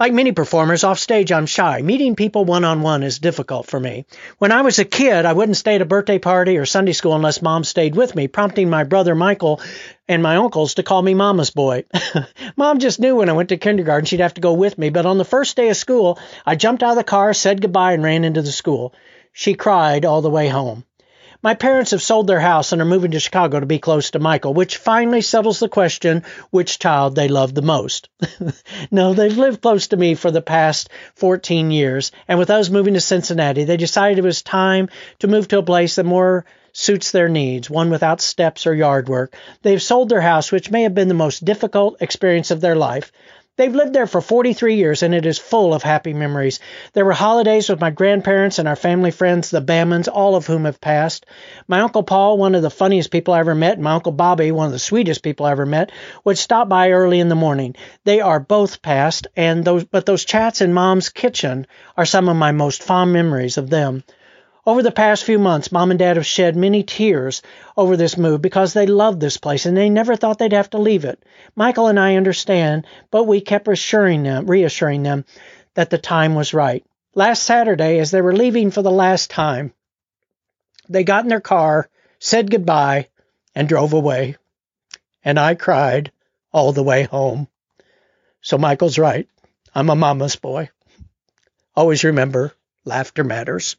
Like many performers, off stage I'm shy. Meeting people one on one is difficult for me. When I was a kid, I wouldn't stay at a birthday party or Sunday school unless mom stayed with me, prompting my brother Michael and my uncles to call me Mama's boy. mom just knew when I went to kindergarten she'd have to go with me, but on the first day of school, I jumped out of the car, said goodbye, and ran into the school. She cried all the way home. My parents have sold their house and are moving to Chicago to be close to Michael, which finally settles the question which child they love the most. no, they've lived close to me for the past 14 years, and with us moving to Cincinnati, they decided it was time to move to a place that more suits their needs, one without steps or yard work. They've sold their house, which may have been the most difficult experience of their life. They've lived there for 43 years and it is full of happy memories. There were holidays with my grandparents and our family friends, the Bammons, all of whom have passed. My Uncle Paul, one of the funniest people I ever met, and my Uncle Bobby, one of the sweetest people I ever met, would stop by early in the morning. They are both passed, and those, but those chats in Mom's kitchen are some of my most fond memories of them. Over the past few months, mom and dad have shed many tears over this move because they love this place and they never thought they'd have to leave it. Michael and I understand, but we kept reassuring them, reassuring them that the time was right. Last Saturday, as they were leaving for the last time, they got in their car, said goodbye, and drove away. And I cried all the way home. So Michael's right. I'm a mama's boy. Always remember, laughter matters.